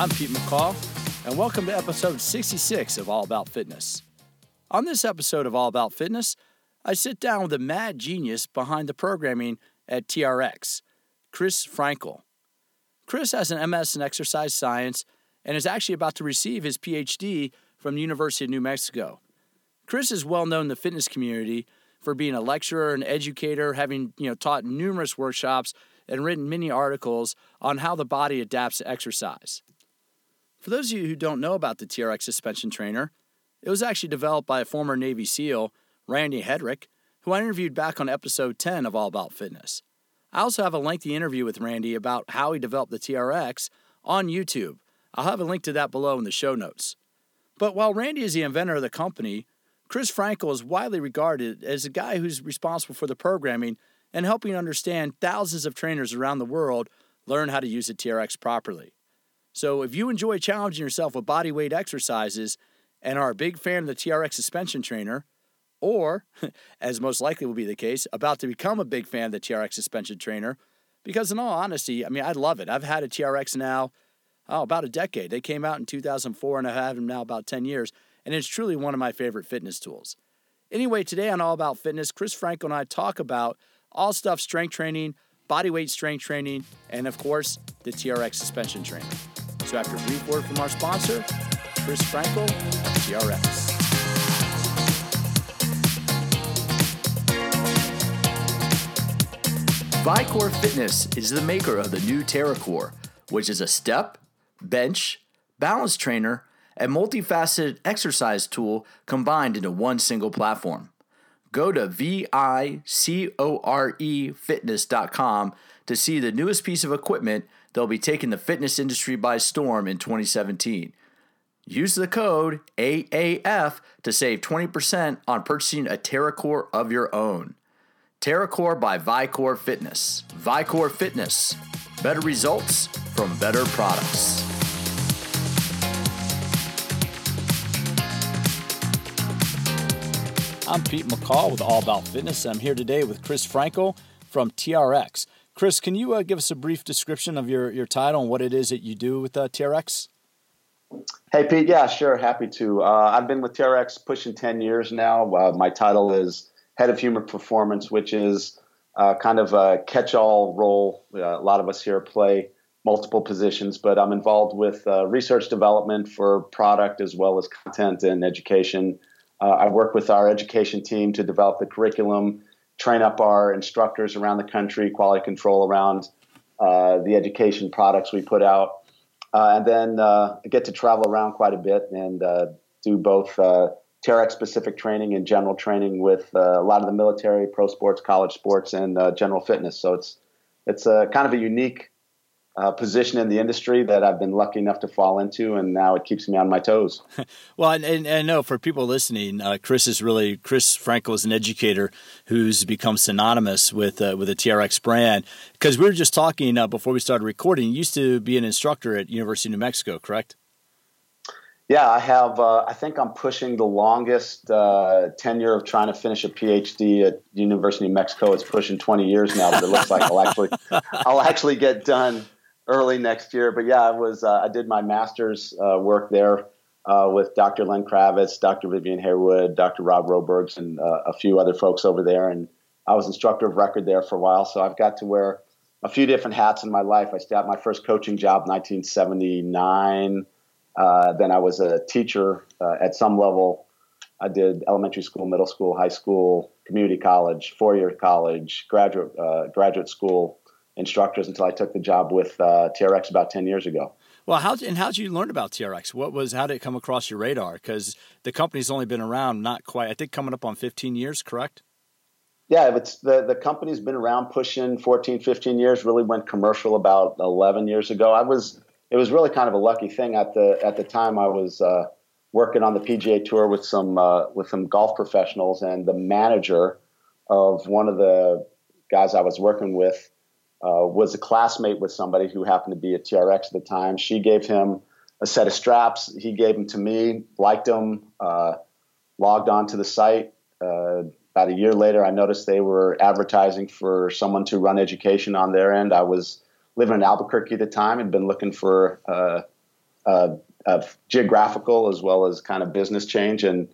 I'm Pete McCall, and welcome to episode 66 of All About Fitness. On this episode of All About Fitness, I sit down with the mad genius behind the programming at TRX, Chris Frankel. Chris has an MS in exercise science and is actually about to receive his PhD from the University of New Mexico. Chris is well known in the fitness community for being a lecturer and educator, having you know taught numerous workshops and written many articles on how the body adapts to exercise. For those of you who don't know about the TRX suspension trainer, it was actually developed by a former Navy SEAL, Randy Hetrick, who I interviewed back on episode 10 of All About Fitness. I also have a lengthy interview with Randy about how he developed the TRX on YouTube. I'll have a link to that below in the show notes. But while Randy is the inventor of the company, Chris Frankel is widely regarded as a guy who's responsible for the programming and helping understand thousands of trainers around the world learn how to use the TRX properly. So if you enjoy challenging yourself with body weight exercises and are a big fan of the TRX suspension trainer, or, as most likely will be the case, about to become a big fan of the TRX suspension trainer, because in all honesty, I mean, I love it. I've had a TRX now, oh, about a decade. They came out in 2004, and I've them now about 10 years, and it's truly one of my favorite fitness tools. Anyway, today on All About Fitness, Chris Frankel and I talk about all stuff strength training, body weight strength training, and of course, the TRX suspension trainer. So after a brief word from our sponsor, Chris Frankel, TRX. Vicore Fitness is the maker of the new TerraCore, which is a step, bench, balance trainer, and multifaceted exercise tool combined into one single platform. Go to V-I-C-O-R-E fitness.com to see the newest piece of equipment that'll be taking the fitness industry by storm in 2017. Use the code AAF to save 20% on purchasing a TerraCore of your own. TerraCore by Vicore Fitness. Vicore Fitness. Better results from better products. I'm Pete McCall with All About Fitness. I'm here today with Chris Frankel from TRX. Chris, can you uh, give us a brief description of your, your title and what it is that you do with uh, TRX? Hey, Pete. Yeah, sure. Happy to. Uh, I've been with TRX pushing 10 years now. Uh, my title is Head of Human Performance, which is uh, kind of a catch all role. Uh, a lot of us here play multiple positions, but I'm involved with research development for product as well as content and education I work with our education team to develop the curriculum, train up our instructors around the country, quality control around uh, the education products we put out. Uh, and then uh, get to travel around quite a bit and uh, do both uh, TRX specific training and general training with a lot of the military, pro sports, college sports, and general fitness. So it's it's kind of a unique uh, position in the industry that I've been lucky enough to fall into, and now it keeps me on my toes. well, and, and, I know for people listening, uh, Chris is really Chris Frankel is an educator who's become synonymous with uh, with the TRX brand. Because we were just talking uh, before we started recording. You used to be an instructor at University of New Mexico, correct? Yeah, I have. Uh, I think I'm pushing the longest uh, tenure of trying to finish a PhD at University of New Mexico. It's pushing 20 years now, but it looks like I'll actually I'll actually get done early next year. But yeah, I was uh, I did my master's uh, work there uh, with Dr. Len Kravitz, Dr. Vivian Heyward, Dr. Rob Robergs, and uh, a few other folks over there. And I was instructor of record there for a while, so I've got to wear a few different hats in my life. I started my first coaching job in 1979. Uh, then I was a teacher uh, at some level. I did elementary school, middle school, high school, community college, four-year college, graduate graduate school, instructors until I took the job with uh, TRX about 10 years ago. Well, how and how did you learn about TRX? What was how did it come across your radar? Because the company's only been around not quite, I think, coming up on 15 years, correct? Yeah, it's the the company's been around pushing 14, 15 years. Really went commercial about 11 years ago. I was it was really kind of a lucky thing at the at the time. I was uh, working on the PGA Tour with some uh, with some golf professionals, and the manager of one of the guys I was working with uh, was a classmate with somebody who happened to be at TRX at the time. She gave him a set of straps. He gave them to me, liked them, uh, logged on to the site. Uh, about a year later, I noticed they were advertising for someone to run education on their end. I was living in Albuquerque at the time and been looking for uh, uh, of geographical as well as kind of business change and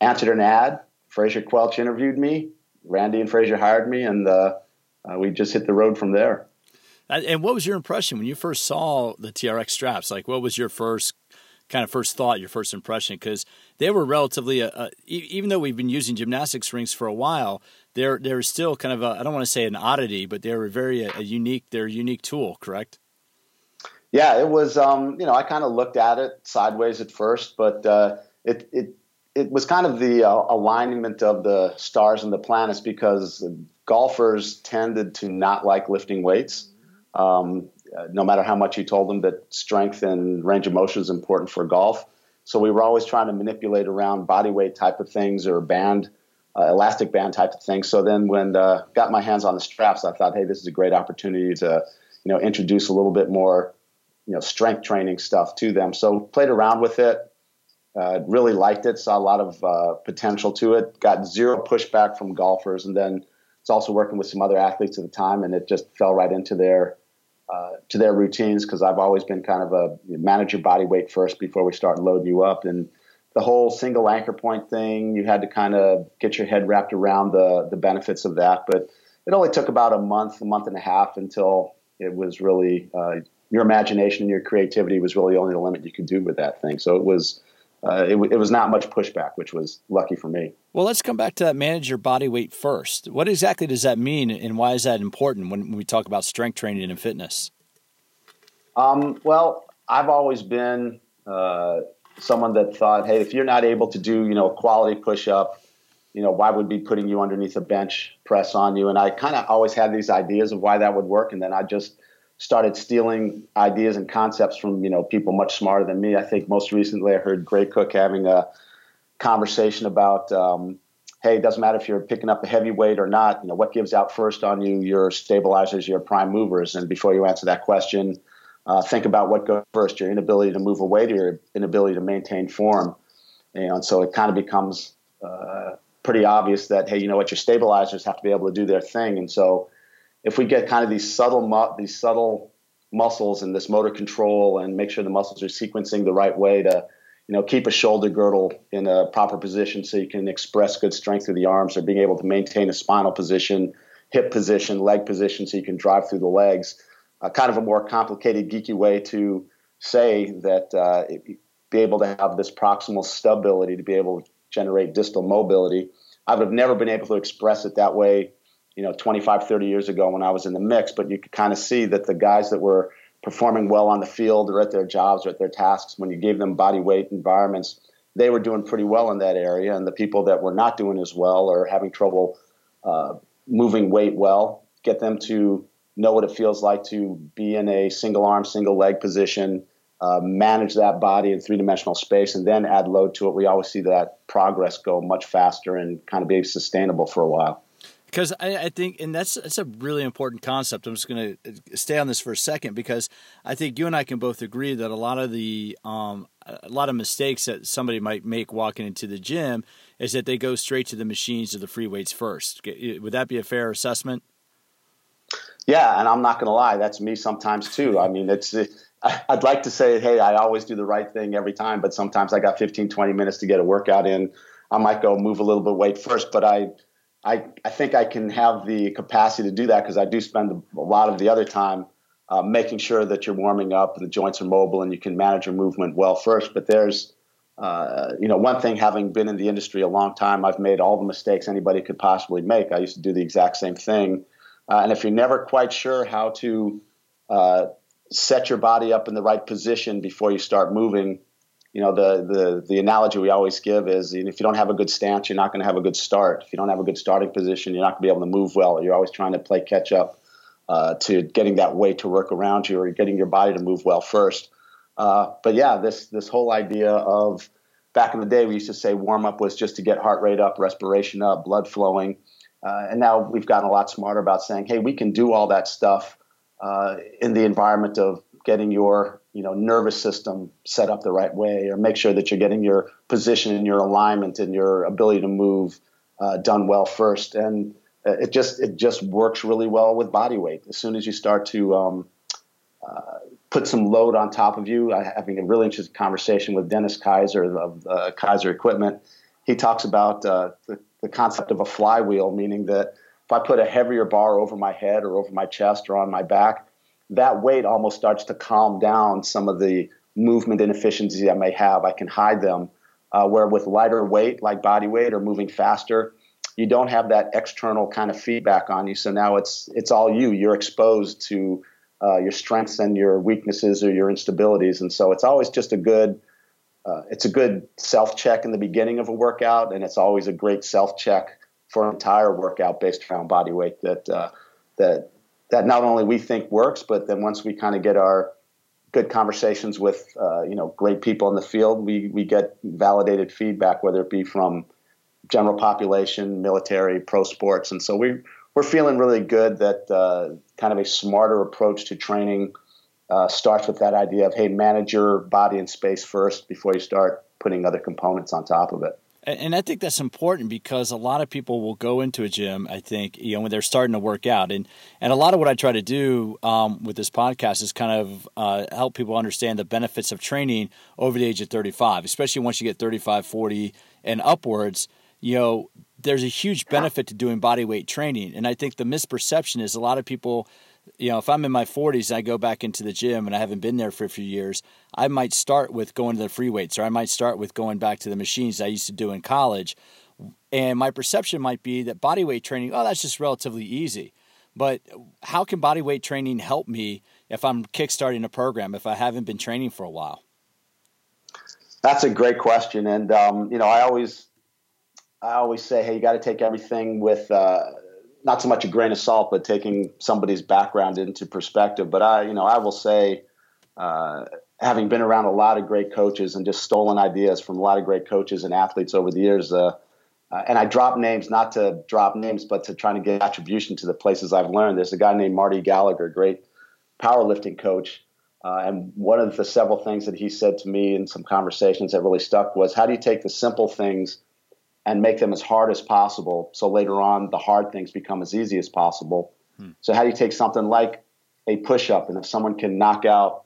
answered an ad. Fraser Quelch interviewed me. Randy and Fraser hired me, and uh, uh, we just hit the road from there. And what was your impression when you first saw the TRX straps? Like, what was your first kind of first thought, your first impression? Because they were relatively, uh, uh even though we've been using gymnastics rings for a while, they're they're still kind of I don't want to say an oddity, but they were very a, a unique. They're a unique tool, correct? Yeah, it was. Um, you know, I kind of looked at it sideways at first, but uh, it it it was kind of the uh, alignment of the stars and the planets because golfers tended to not like lifting weights. Um, no matter how much you told them that strength and range of motion is important for golf. So we were always trying to manipulate around body weight type of things or band, uh, elastic band type of things. So then when uh, got my hands on the straps, I thought, hey, this is a great opportunity to, you know, introduce a little bit more, you know, strength training stuff to them. So played around with it. Uh, really liked it. Saw a lot of uh, potential to it. Got zero pushback from golfers, and then it's also working with some other athletes at the time, and it just fell right into their uh, to their routines because I've always been kind of a manage your body weight first before we start loading you up. And the whole single anchor point thing, you had to kind of get your head wrapped around the the benefits of that. But it only took about a month, a month and a half until it was really uh, your imagination and your creativity was really only the limit you could do with that thing. So it was. Uh, it, it, was not much pushback, which was lucky for me. Well, let's come back to that manage your body weight first. What exactly does that mean, and why is that important when we talk about strength training and fitness? Um, well, I've always been uh, someone that thought, hey, if you're not able to do, you know, a quality push up, you know, why would be putting you underneath a bench press on you? And I kind of always had these ideas of why that would work, and then I just started stealing ideas and concepts from you know people much smarter than me. I think most recently I heard Gray Cook having a conversation about. Um, hey, it doesn't matter if you're picking up a heavyweight or not. You know what gives out first on you? Your stabilizers, your prime movers. And before you answer that question, uh, think about what goes first: your inability to move away, to your inability to maintain form. And so it kind of becomes uh, pretty obvious that hey, you know what, your stabilizers have to be able to do their thing. And so if we get kind of these subtle mu- these subtle muscles and this motor control, and make sure the muscles are sequencing the right way to you know keep a shoulder girdle in a proper position so you can express good strength through the arms, or being able to maintain a spinal position, hip position, leg position, so you can drive through the legs uh, kind of a more complicated, geeky way to say that uh, it, be able to have this proximal stability to be able to generate distal mobility. I would have never been able to express it that way, you know, 25, 30 years ago when I was in the mix. But you could kind of see that the guys that were performing well on the field or at their jobs or at their tasks, when you gave them body weight environments, they were doing pretty well in that area. And the people that were not doing as well or having trouble uh, moving weight well, get them to know what it feels like to be in a single arm, single leg position, uh, manage that body in three dimensional space, and then add load to it. We always see that progress go much faster and kind of be sustainable for a while. Because I, I, think, and that's that's a really important concept. I'm just going to stay on this for a second because I think you and I can both agree that a lot of the um, a lot of mistakes that somebody might make walking into the gym is that they go straight to the machines or the free weights first. Would that be a fair assessment? Yeah, and I'm not going to lie, that's me sometimes too. I mean, it's I'd like to say, hey, I always do the right thing every time, but sometimes I got 15, 20 minutes to get a workout in. I might go move a little bit weight first, but I I, I think I can have the capacity to do that because I do spend a lot of the other time uh, making sure that you're warming up, the joints are mobile, and you can manage your movement well first. But there's, uh, you know, one thing having been in the industry a long time, I've made all the mistakes anybody could possibly make. I used to do the exact same thing uh, and if you're never quite sure how to uh, set your body up in the right position before you start moving, you know the the the analogy we always give is if you don't have a good stance, you're not going to have a good start. If you don't have a good starting position, you're not going to be able to move well. You're always trying to play catch up uh, to getting that weight to work around you, or getting your body to move well first. Uh, but yeah, this this whole idea of back in the day, we used to say warm up was just to get heart rate up, respiration up, blood flowing. Uh, and now we've gotten a lot smarter about saying, hey, we can do all that stuff uh, in the environment of getting your you know nervous system set up the right way, or make sure that you're getting your position and your alignment and your ability to move uh, done well first. And uh, it just it just works really well with body weight. As soon as you start to um, uh, put some load on top of you. I, having a really interesting conversation with Dennis Keiser of uh, Keiser Equipment. He talks about uh, the, the concept of a flywheel, meaning that if I put a heavier bar over my head or over my chest or on my back, that weight almost starts to calm down some of the movement inefficiencies I may have. I can hide them. Uh, where with lighter weight, like body weight, or moving faster, you don't have that external kind of feedback on you. So now it's it's all you. You're exposed to uh, your strengths and your weaknesses or your instabilities, and so it's always just a good uh, it's a good self check in the beginning of a workout, and it's always a great self check for an entire workout based around body weight that uh, that that not only we think works, but then once we kind of get our good conversations with uh, you know great people in the field, we we get validated feedback, whether it be from general population, military, pro sports, and so we we're feeling really good that uh, kind of a smarter approach to training uh, starts with that idea of hey, manage your body and space first before you start putting other components on top of it. And I think that's important because a lot of people will go into a gym. I think you know when they're starting to work out, and and a lot of what I try to do um, with this podcast is kind of uh, help people understand the benefits of training over the age of 35, especially once you get 35, 40, and upwards. You know, there's a huge benefit to doing body weight training, and I think the misperception is a lot of people you know, if I'm in my 40s and I go back into the gym and I haven't been there for a few years, I might start with going to the free weights or I might start with going back to the machines I used to do in college. And my perception might be that body weight training, oh, that's just relatively easy. But how can body weight training help me if I'm kickstarting a program if I haven't been training for a while? That's a great question, and um, you know, I always, I always say, hey, you got to take everything with uh, not so much a grain of salt, but taking somebody's background into perspective. But I, you know, I will say, uh, having been around a lot of great coaches and just stolen ideas from a lot of great coaches and athletes over the years, uh, uh, and I drop names not to drop names, but to try to get attribution to the places I've learned. There's a guy named Marty Gallagher, great powerlifting coach. Uh, and one of the several things that he said to me in some conversations that really stuck was, "How do you take the simple things and make them as hard as possible so later on the hard things become as easy as possible. Hmm. So how do you take something like a push-up and if someone can knock out,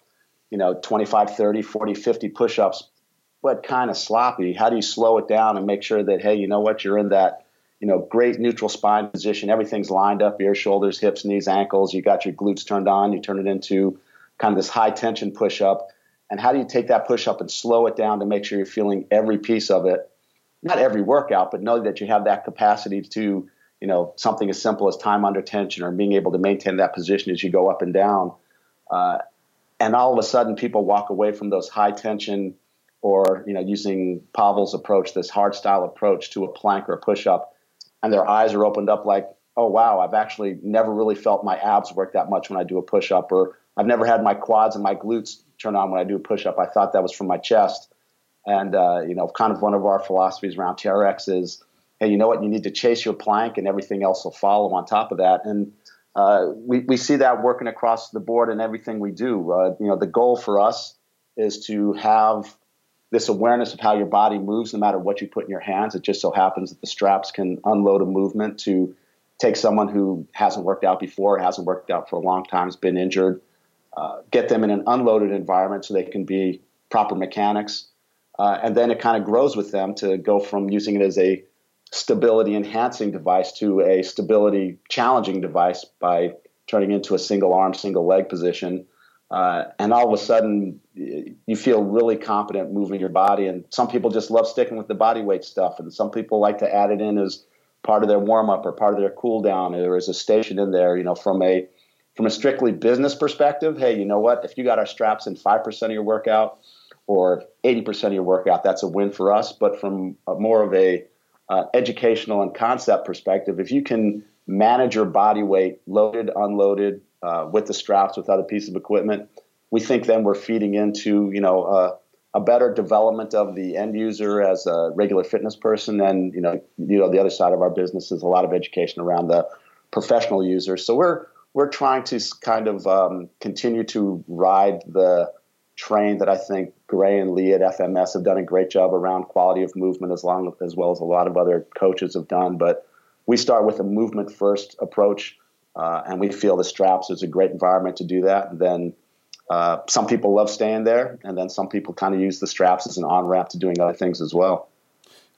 you know, 25, 30, 40, 50 push-ups but kind of sloppy, how do you slow it down and make sure that hey, you know what, you're in that you know, great neutral spine position. Everything's lined up, ear, shoulders, hips, knees, ankles. You got your glutes turned on. You turn it into kind of this high tension push up. And how do you take that push up and slow it down to make sure you're feeling every piece of it not every workout, but know that you have that capacity to, you know, something as simple as time under tension or being able to maintain that position as you go up and down. Uh, and all of a sudden, people walk away from those high tension or, you know, using Pavel's approach, this hard style approach to a plank or a push up, and their eyes are opened up like, oh, wow, I've actually never really felt my abs work that much when I do a push up, or I've never had my quads and my glutes turn on when I do a push up. I thought that was from my chest and uh, you know, kind of one of our philosophies around TRX is, hey, you know what? You need to chase your plank, and everything else will follow on top of that. And uh, we we see that working across the board in everything we do. Uh, you know, the goal for us is to have this awareness of how your body moves, no matter what you put in your hands. It just so happens that the straps can unload a movement to take someone who hasn't worked out before, hasn't worked out for a long time, has been injured, uh, get them in an unloaded environment so they can be proper mechanics uh, and then it kind of grows with them to go from using it as a stability enhancing device to a stability challenging device by turning into a single arm, single leg position. Uh, and all of a sudden, you feel really confident moving your body. And some people just love sticking with the body weight stuff, and some people like to add it in as part of their warm up or part of their cool down, or as a station in there. You know, from a from a strictly business perspective, hey, you know what? If you got our straps in five percent of your workout, or 80% of your workout, that's a win for us. But from more of a uh, educational and concept perspective, if you can manage your body weight, loaded, unloaded, uh, with the straps, with other pieces of equipment, we think then we're feeding into you know uh, a better development of the end user as a regular fitness person. And you know, you know, the other side of our business is a lot of education around the professional user. So we're we're trying to kind of um, continue to ride the train that I think Gray and Lee at FMS have done a great job around quality of movement as long as well as a lot of other coaches have done. But we start with a movement first approach, uh, and we feel the straps is a great environment to do that. And then uh, some people love staying there, and then some people kind of use the straps as an on ramp to doing other things as well.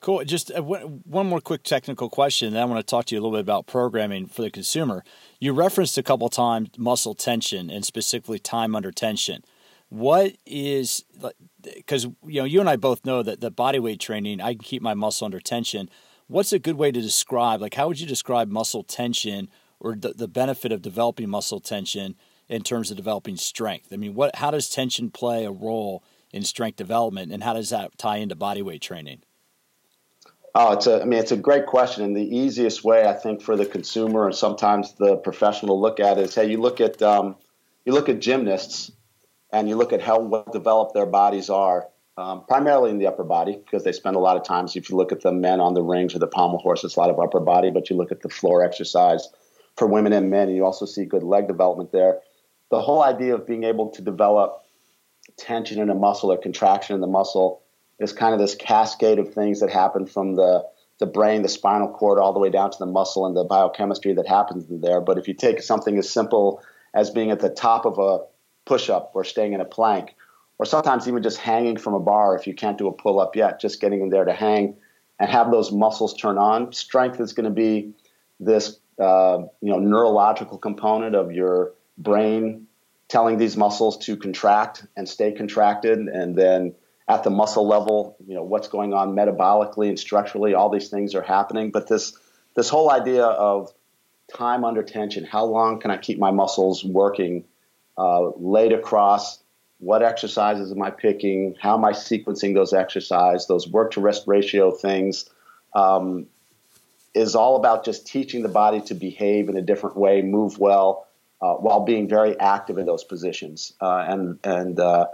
Cool. Just uh, one more quick technical question, and I want to talk to you a little bit about programming for the consumer. You referenced a couple times muscle tension and specifically time under tension. What is because you know you and I both know that the body weight training I can keep my muscle under tension. What's a good way to describe like how would you describe muscle tension or the, the benefit of developing muscle tension in terms of developing strength? I mean, what how does tension play a role in strength development, and how does that tie into body weight training? Oh, it's a. I mean, it's a great question, and the easiest way I think for the consumer and sometimes the professional to look at it is, hey, you look at um, you look at gymnasts, and you look at how well developed their bodies are, um, primarily in the upper body, because they spend a lot of times. If you look at the men on the rings or the pommel horse, it's a lot of upper body, but you look at the floor exercise for women and men, and you also see good leg development there. The whole idea of being able to develop tension in a muscle or contraction in the muscle is kind of this cascade of things that happen from the the brain, the spinal cord, all the way down to the muscle and the biochemistry that happens there. But if you take something as simple as being at the top of a push up or staying in a plank, or sometimes even just hanging from a bar if you can't do a pull up yet, just getting in there to hang and have those muscles turn on. Strength is going to be this uh, you know neurological component of your brain telling these muscles to contract and stay contracted, and then at the muscle level, you know, what's going on metabolically and structurally, all these things are happening. But this this whole idea of time under tension, how long can I keep my muscles working, uh, laid across what exercises am I picking, how am I sequencing those exercises, those work to rest ratio things, um, is all about just teaching the body to behave in a different way, move well, uh, while being very active in those positions. Uh, and and uh,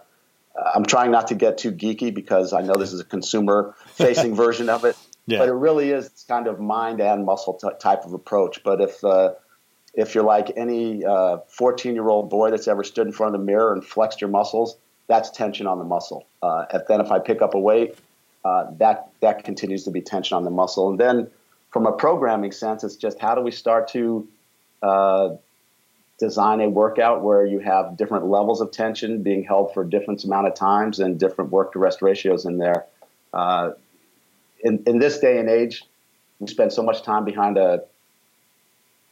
I'm trying not to get too geeky because I know this is a consumer facing version of it, yeah. but it really is kind of mind and muscle t- type of approach. But if uh, if you're like any 14 uh, year old boy that's ever stood in front of the mirror and flexed your muscles, that's tension on the muscle. Uh, and then if I pick up a weight, uh, that that continues to be tension on the muscle. And then from a programming sense, it's just how do we start to uh, design a workout where you have different levels of tension being held for different amount of times and different work to rest ratios in there. Uh, in, in this day and age, we spend so much time behind a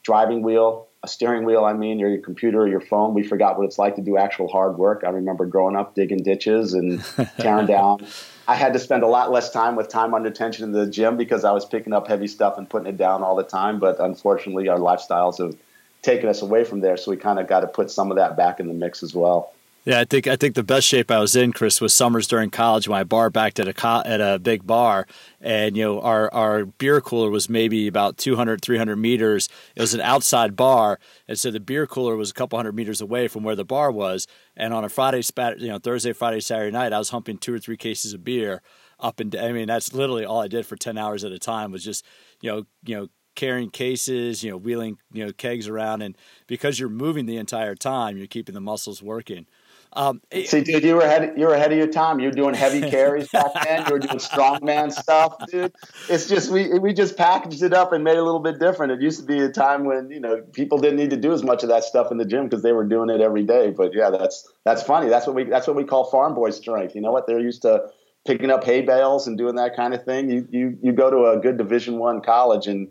driving wheel, a steering wheel, I mean, or your computer or your phone. We forgot what it's like to do actual hard work. I remember growing up digging ditches and tearing down. I had to spend a lot less time with time under tension in the gym because I was picking up heavy stuff and putting it down all the time. But unfortunately, our lifestyles have taken us away from there. So we kind of got to put some of that back in the mix as well. Yeah, I think I think the best shape I was in, Chris, was summers during college when I bar backed at a co- at a big bar, and you know our our beer cooler was maybe about 200 300 meters. It was an outside bar, and so the beer cooler was a couple hundred meters away from where the bar was. And on a Friday, you know Thursday, Friday, Saturday night, I was humping two or three cases of beer up and down I mean that's literally all I did for 10 hours at a time was just you know you know carrying cases, you know, wheeling, you know, kegs around, and because you're moving the entire time, you're keeping the muscles working. Um, See, dude, you were ahead. You were ahead of your time. You were doing heavy carries back then. You were doing strongman stuff, dude. It's just we we just packaged it up and made it a little bit different. It used to be a time when you know people didn't need to do as much of that stuff in the gym because they were doing it every day. But yeah, that's that's funny. That's what we that's what we call farm boy strength. You know what? They're used to picking up hay bales and doing that kind of thing. You you you go to a good Division One college and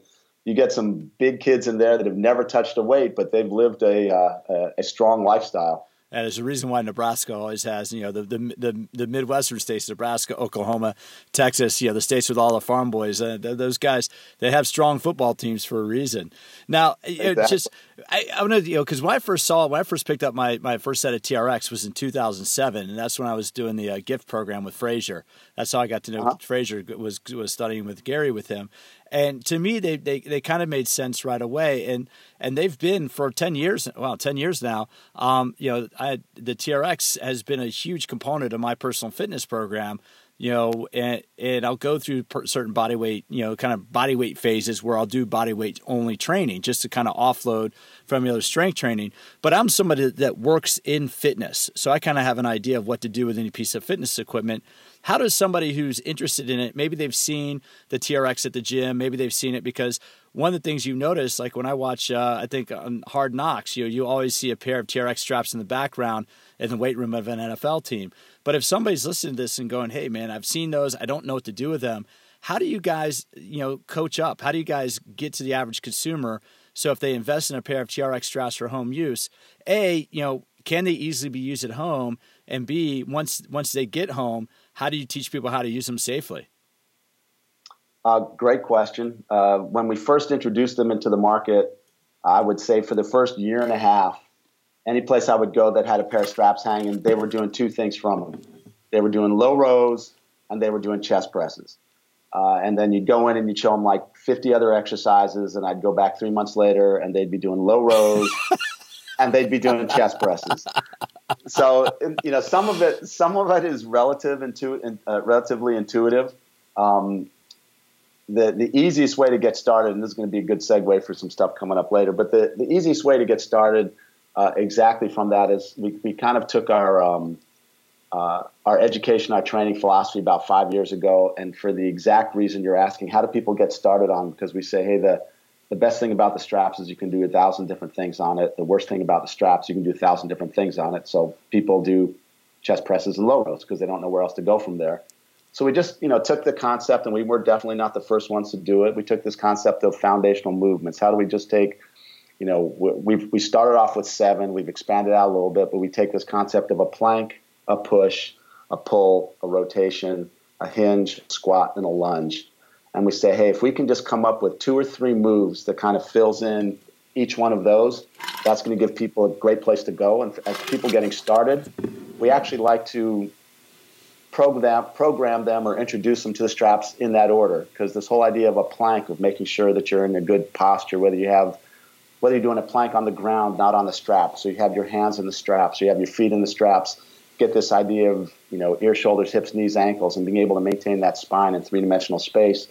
you get some big kids in there that have never touched a weight, but they've lived a, uh, a strong lifestyle. And there's a reason why Nebraska always has, you know, the, the the, the, Midwestern states, Nebraska, Oklahoma, Texas, you know, the states with all the farm boys. Uh, those guys, they have strong football teams for a reason. Now, exactly. just I, want to, you know, because when I first saw, when I first picked up my my first set of TRX was in 2007, and that's when I was doing the uh, gift program with Fraser. That's how I got to know uh-huh. Fraser was was studying with Gary with him, and to me, they they, they kind of made sense right away. And and they've been for ten years. Well, ten years now. Um, you know, I, the TRX has been a huge component of my personal fitness program. You know, and, and I'll go through certain body weight, you know, kind of body weight phases where I'll do body weight only training just to kind of offload from the other strength training. But I'm somebody that works in fitness, so I kind of have an idea of what to do with any piece of fitness equipment how does somebody who's interested in it, maybe they've seen the TRX at the gym, maybe they've seen it because one of the things you notice, like when I watch, uh, I think on Hard Knocks, you know, you always see a pair of TRX straps in the background in the weight room of an NFL team. But if somebody's listening to this and going, "Hey, man, I've seen those, I don't know what to do with them," how do you guys, you know, coach up? How do you guys get to the average consumer? So if they invest in a pair of TRX straps for home use, a, you know, can they easily be used at home? And B, once once they get home, how do you teach people how to use them safely? Uh, great question. Uh, when we first introduced them into the market, I would say for the first year and a half, any place I would go that had a pair of straps hanging, they were doing two things from them. They were doing low rows and they were doing chest presses. Uh, and then you'd go in and you'd show them like 50 other exercises, and I'd go back three months later and they'd be doing low rows and they'd be doing chest presses so you know some of it some of it is relative intu- uh, relatively intuitive um, the, the easiest way to get started and this is going to be a good segue for some stuff coming up later but the, the easiest way to get started uh, exactly from that is we, we kind of took our um, uh, our education our training philosophy about five years ago and for the exact reason you're asking how do people get started on because we say hey the the best thing about the straps is you can do a thousand different things on it. The worst thing about the straps, you can do a thousand different things on it. So people do chest presses and low rows because they don't know where else to go from there. So we just, you know, took the concept, and we were definitely not the first ones to do it. We took this concept of foundational movements. How do we just take, you know, we've we started off with seven, we've expanded out a little bit, but we take this concept of a plank, a push, a pull, a rotation, a hinge, squat, and a lunge and we say, hey, if we can just come up with two or three moves that kind of fills in each one of those, that's going to give people a great place to go. And as people getting started, we actually like to program program them or introduce them to the straps in that order because this whole idea of a plank of making sure that you're in a good posture, whether you have whether you're doing a plank on the ground, not on the straps, so you have your hands in the straps, so you have your feet in the straps. Get this idea of you know ear, shoulders, hips, knees, ankles, and being able to maintain that spine in three dimensional space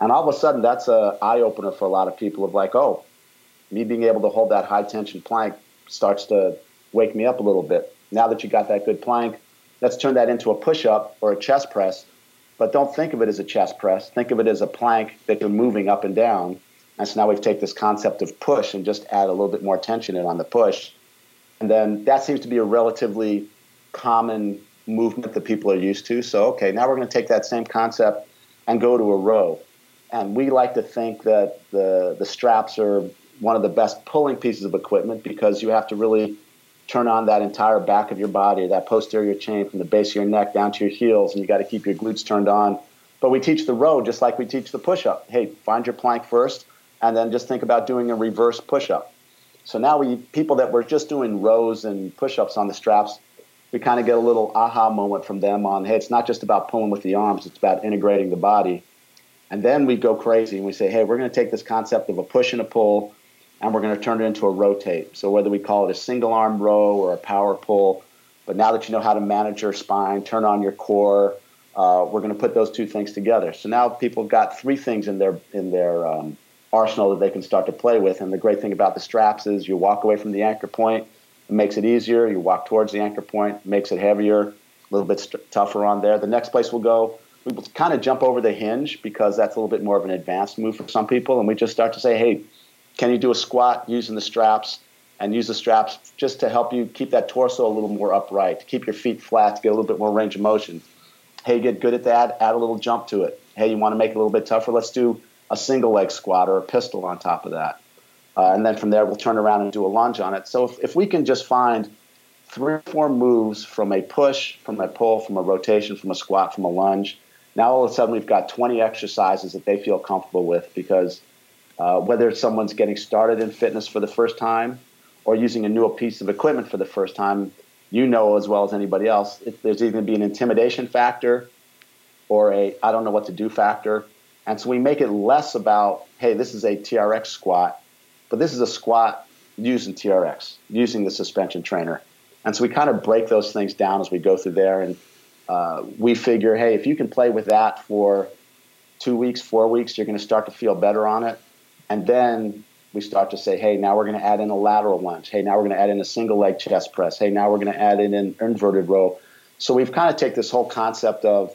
and all of a sudden, that's a eye opener for a lot of people of like, oh, me being able to hold that high tension plank starts to wake me up a little bit. Now that you got that good plank, let's turn that into a push up or a chest press. But don't think of it as a chest press. Think of it as a plank that you're moving up and down. And so now we've taken this concept of push and just add a little bit more tension in on the push. And then that seems to be a relatively common movement that people are used to. So, okay, now we're going to take that same concept and go to a row. And we like to think that the, the straps are one of the best pulling pieces of equipment because you have to really turn on that entire back of your body, that posterior chain from the base of your neck down to your heels, and you got to keep your glutes turned on. But we teach the row just like we teach the push up. Hey, find your plank first, and then just think about doing a reverse push up. So now we people that were just doing rows and push ups on the straps, we kind of get a little aha moment from them on hey, it's not just about pulling with the arms, it's about integrating the body. And then we go crazy and we say, hey, we're going to take this concept of a push and a pull and we're going to turn it into a rotate. So whether we call it a single arm row or a power pull, but now that you know how to manage your spine, turn on your core, uh, we're going to put those two things together. So now people got three things in their in their um, arsenal that they can start to play with. And the great thing about the straps is you walk away from the anchor point, it makes it easier. You walk towards the anchor point, makes it heavier, a little bit st- tougher on there. The next place we'll go we will kind of jump over the hinge because that's a little bit more of an advanced move for some people. And we just start to say, hey, can you do a squat using the straps and use the straps just to help you keep that torso a little more upright, to keep your feet flat, to get a little bit more range of motion. Hey, get good at that, add a little jump to it. Hey, you want to make it a little bit tougher? Let's do a single leg squat or a pistol on top of that. Uh, and then from there, we'll turn around and do a lunge on it. So if, if we can just find three or four moves from a push, from a pull, from a rotation, from a squat, from a lunge, now all of a sudden we've got 20 exercises that they feel comfortable with because uh, whether someone's getting started in fitness for the first time or using a new piece of equipment for the first time, you know as well as anybody else, there's either going to be an intimidation factor or a I don't know what to do factor. And so we make it less about, hey, this is a TRX squat, but this is a squat using TRX, using the suspension trainer. And so we kind of break those things down as we go through there. And uh, we figure, hey, if you can play with that for two weeks, four weeks, you're going to start to feel better on it. And then we start to say, hey, now we're going to add in a lateral lunge. Hey, now we're going to add in a single leg chest press. Hey, now we're going to add in an inverted row. So we've kind of take this whole concept of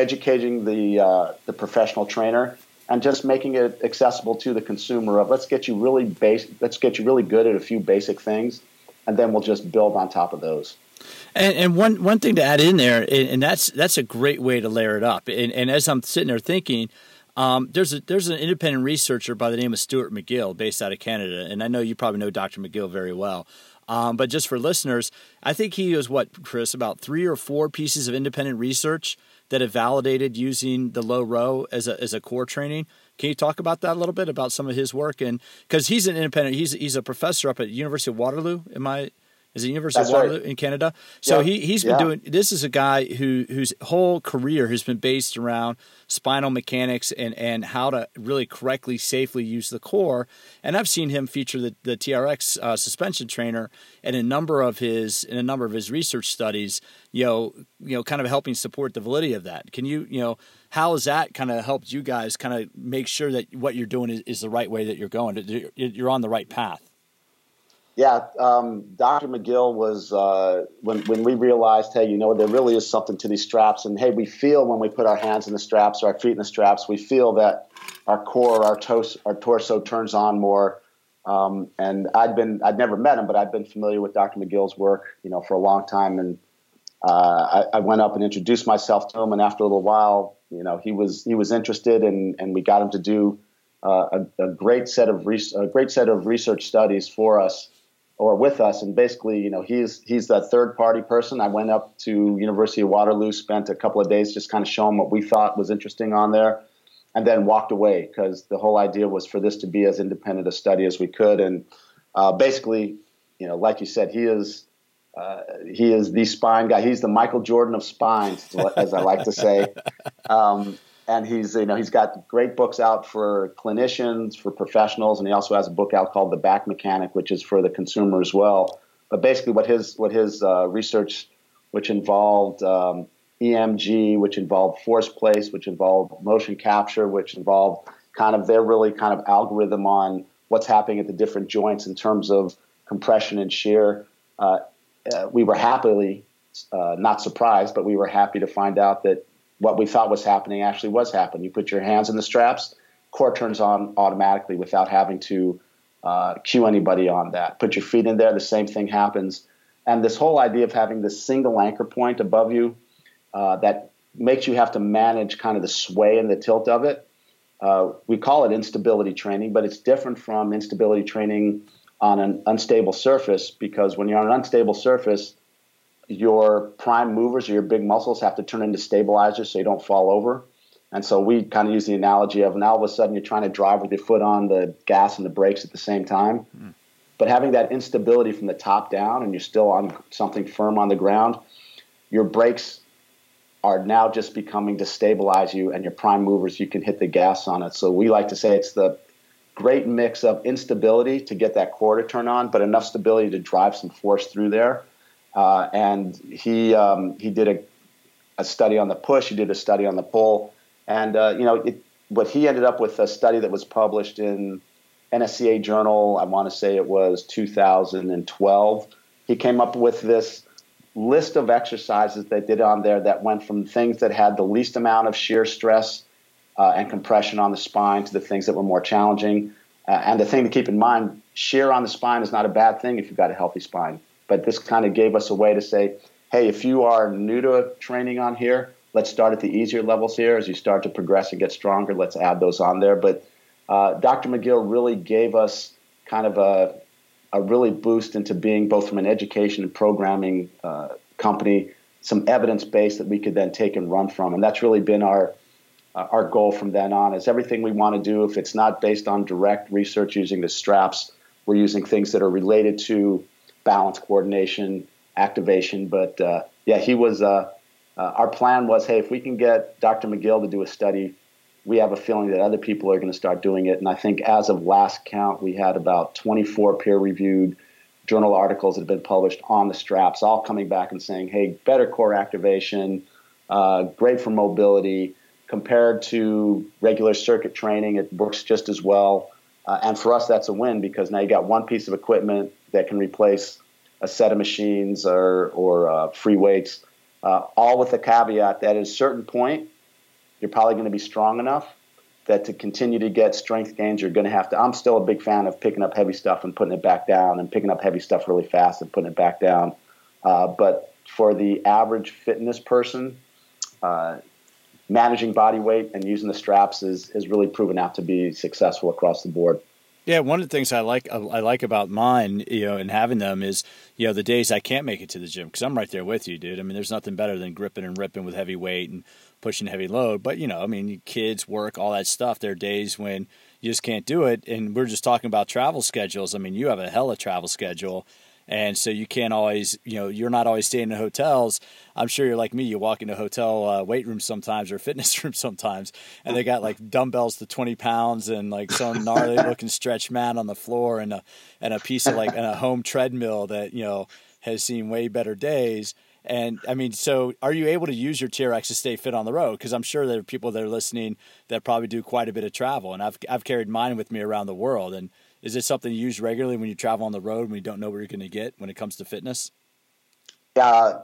educating the uh, the professional trainer and just making it accessible to the consumer of let's get you really base let's get you really good at a few basic things and then we'll just build on top of those and, and one one thing to add in there and that's that's a great way to layer it up and, and as i'm sitting there thinking um, there's a there's an independent researcher by the name of Stuart McGill based out of Canada, and I know you probably know Dr. McGill very well. Um, but just for listeners, I think he was what, Chris, about three or four pieces of independent research that have validated using the low row as a, as a core training. Can you talk about that a little bit about some of his work? And because he's an independent, he's he's a professor up at University of Waterloo. Am I is the University That's of Waterloo right. in Canada. So yeah. he he's been yeah. doing. This is a guy who whose whole career has been based around spinal mechanics and and how to really correctly, safely use the core. And I've seen him feature the the TRX uh, suspension trainer in a number of his in a number of his research studies. You know, you know, kind of helping support the validity of that. Can you you know how has that kind of helped you guys kind of make sure that what you're doing is, is the right way that you're going? You're on the right path. Yeah, um, Dr. McGill was uh, when when we realized, hey, you know, there really is something to these straps, and hey, we feel when we put our hands in the straps or our feet in the straps, we feel that our core, our tos- our torso turns on more. Um, and I'd been I'd never met him, but I'd been familiar with Dr. McGill's work, you know, for a long time, and uh, I, I, went up and introduced myself to him, and after a little while, you know, he was he was interested, and and we got him to do uh, a, a, great set of re- a great set of research studies for us or with us. And basically, you know, he's he's that third party person. I went up to University of Waterloo, spent a couple of days just kind of showing what we thought was interesting on there, and then walked away because the whole idea was for this to be as independent a study as we could. And uh, basically, you know, like you said, he is. Uh, he is the spine guy. He's the Michael Jordan of spines, as I like to say. Um, and he's you know he's got great books out for clinicians for professionals and he also has a book out called the back mechanic which is for the consumer as well. But basically what his what his uh, research which involved um, emg which involved force plates which involved motion capture which involved kind of their really kind of algorithm on what's happening at the different joints in terms of compression and shear. Uh, uh, we were happily uh, not surprised but we were happy to find out that what we thought was happening actually was happening. You put your hands in the straps, core turns on automatically without having to uh, cue anybody on that. Put your feet in there, the same thing happens. And this whole idea of having this single anchor point above you uh, that makes you have to manage kind of the sway and the tilt of it. Uh, we call it instability training, but it's different from instability training on an unstable surface because when you're on an unstable surface, your prime movers or your big muscles have to turn into stabilizers so you don't fall over. And so we kind of use the analogy of now all of a sudden you're trying to drive with your foot on the gas and the brakes at the same time. Mm. But having that instability from the top down and you're still on something firm on the ground, your brakes are now just becoming to stabilize you and your prime movers, you can hit the gas on it. So we like to say it's the great mix of instability to get that core to turn on, but enough stability to drive some force through there uh, and he um, he did a, a study on the push. He did a study on the pull, and uh, you know it, what he ended up with a study that was published in NSCA Journal. I want to say it was 2012. He came up with this list of exercises they did on there that went from things that had the least amount of shear stress uh, and compression on the spine to the things that were more challenging. Uh, and the thing to keep in mind, shear on the spine is not a bad thing if you've got a healthy spine. But this kind of gave us a way to say, hey, if you are new to training on here, let's start at the easier levels here. As you start to progress and get stronger, let's add those on there. But uh, Dr. McGill really gave us kind of a, a really boost into being both from an education and programming uh, company, some evidence base that we could then take and run from. And that's really been our uh, our goal from then on is everything we want to do if it's not based on direct research using the straps we're using things that are related to balance coordination, activation. But uh, yeah, he was. Uh, uh, our plan was, hey, if we can get Dr. McGill to do a study, we have a feeling that other people are going to start doing it. And I think as of last count, we had about 24 peer-reviewed journal articles that have been published on the straps, all coming back and saying, hey, better core activation, uh, great for mobility. Compared to regular circuit training, it works just as well. Uh, and for us, that's a win because now you got one piece of equipment that can replace a set of machines or, or uh, free weights, uh, all with the caveat that at a certain point, you're probably going to be strong enough that to continue to get strength gains, you're going to have to. I'm still a big fan of picking up heavy stuff and putting it back down, and picking up heavy stuff really fast and putting it back down. Uh, but for the average fitness person, uh, managing body weight and using the straps is, is really proven out to be successful across the board. Yeah, one of the things I like I like about mine, you know, and having them is, you know, the days I can't make it to the gym because I'm right there with you, dude. I mean, there's nothing better than gripping and ripping with heavy weight and pushing heavy load. But you know, I mean, kids, work, all that stuff. There are days when you just can't do it. And we're just talking about travel schedules. I mean, you have a hell of a travel schedule. And so you can't always, you know, you're not always staying in hotels. I'm sure you're like me. You walk into hotel uh, weight rooms sometimes or fitness rooms sometimes, and they got like dumbbells to 20 pounds and like some gnarly looking stretch mat on the floor and a and a piece of like and a home treadmill that you know has seen way better days. And I mean, so are you able to use your TRX to stay fit on the road? Because I'm sure there are people that are listening that probably do quite a bit of travel, and I've I've carried mine with me around the world. And is it something you use regularly when you travel on the road when you don't know where you're going to get when it comes to fitness? Uh,